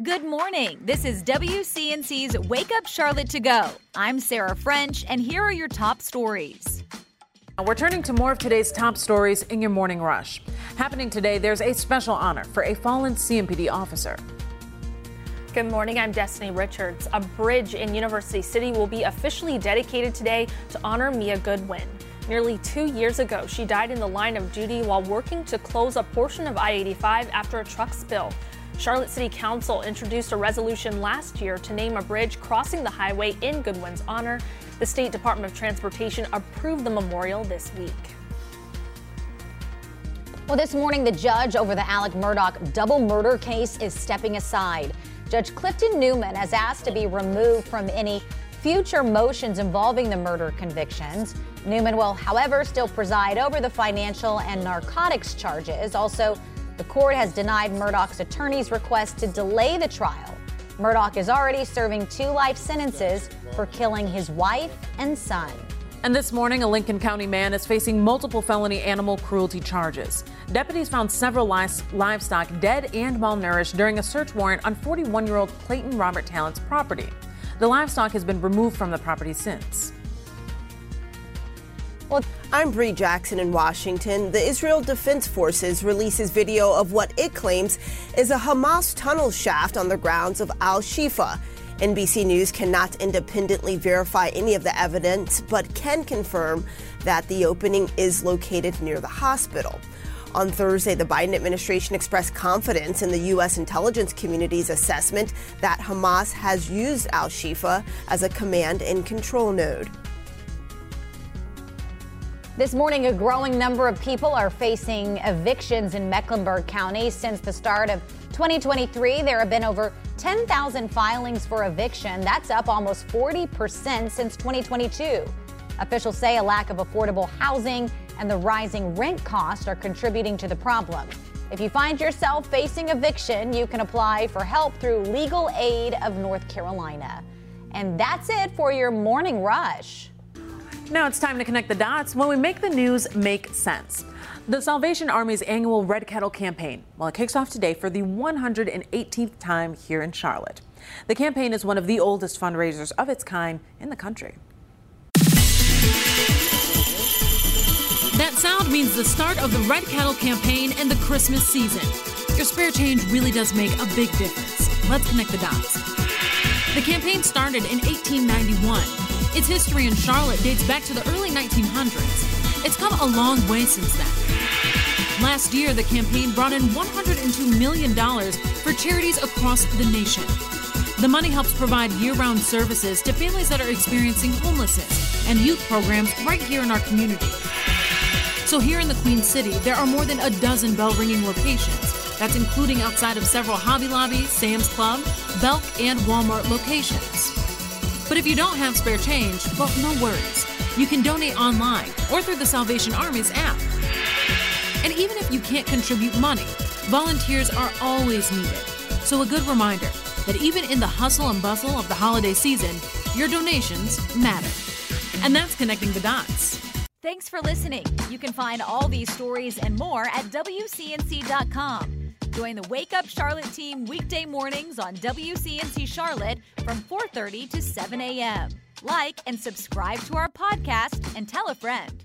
Good morning. This is WCNC's Wake Up Charlotte to Go. I'm Sarah French, and here are your top stories. We're turning to more of today's top stories in your morning rush. Happening today, there's a special honor for a fallen CMPD officer. Good morning, I'm Destiny Richards. A bridge in University City will be officially dedicated today to honor Mia Goodwin. Nearly two years ago, she died in the line of duty while working to close a portion of I 85 after a truck spill. Charlotte City Council introduced a resolution last year to name a bridge crossing the highway in Goodwin's honor. The State Department of Transportation approved the memorial this week. Well, this morning, the judge over the Alec Murdaugh double murder case is stepping aside. Judge Clifton Newman has asked to be removed from any future motions involving the murder convictions. Newman will, however, still preside over the financial and narcotics charges. Also, the court has denied Murdaugh's attorney's request to delay the trial. Murdoch is already serving two life sentences for killing his wife and son. And this morning, a Lincoln County man is facing multiple felony animal cruelty charges. Deputies found several livestock dead and malnourished during a search warrant on 41 year old Clayton Robert Tallent's property. The livestock has been removed from the property since. Well, I'm Bree Jackson in Washington. The Israel Defense Forces releases video of what it claims is a Hamas tunnel shaft on the grounds of Al Shifa. NBC News cannot independently verify any of the evidence, but can confirm that the opening is located near the hospital. On Thursday, the Biden administration expressed confidence in the U.S. intelligence community's assessment that Hamas has used Al Shifa as a command and control node. This morning, a growing number of people are facing evictions in Mecklenburg County. Since the start of 2023, there have been over 10,000 filings for eviction. That's up almost 40% since 2022. Officials say a lack of affordable housing and the rising rent costs are contributing to the problem. If you find yourself facing eviction, you can apply for help through Legal Aid of North Carolina. And that's it for your morning rush. Now it's time to connect the dots when we make the news make sense. The Salvation Army's annual Red Kettle campaign, well, it kicks off today for the 118th time here in Charlotte. The campaign is one of the oldest fundraisers of its kind in the country. That sound means the start of the Red Kettle campaign and the Christmas season. Your spare change really does make a big difference. Let's connect the dots. The campaign started in 1891 its history in Charlotte dates back to the early 1900s. It's come a long way since then. Last year, the campaign brought in $102 million for charities across the nation. The money helps provide year round services to families that are experiencing homelessness and youth programs right here in our community. So, here in the Queen City, there are more than a dozen bell ringing locations. That's including outside of several Hobby Lobby, Sam's Club, Belk, and Walmart locations. But if you don't have spare change, well, no worries. You can donate online or through the Salvation Army's app. And even if you can't contribute money, volunteers are always needed. So, a good reminder that even in the hustle and bustle of the holiday season, your donations matter. And that's connecting the dots. Thanks for listening. You can find all these stories and more at WCNC.com. Join the Wake Up Charlotte team weekday mornings on WCNC Charlotte from 4:30 to 7 a.m. Like and subscribe to our podcast and tell a friend.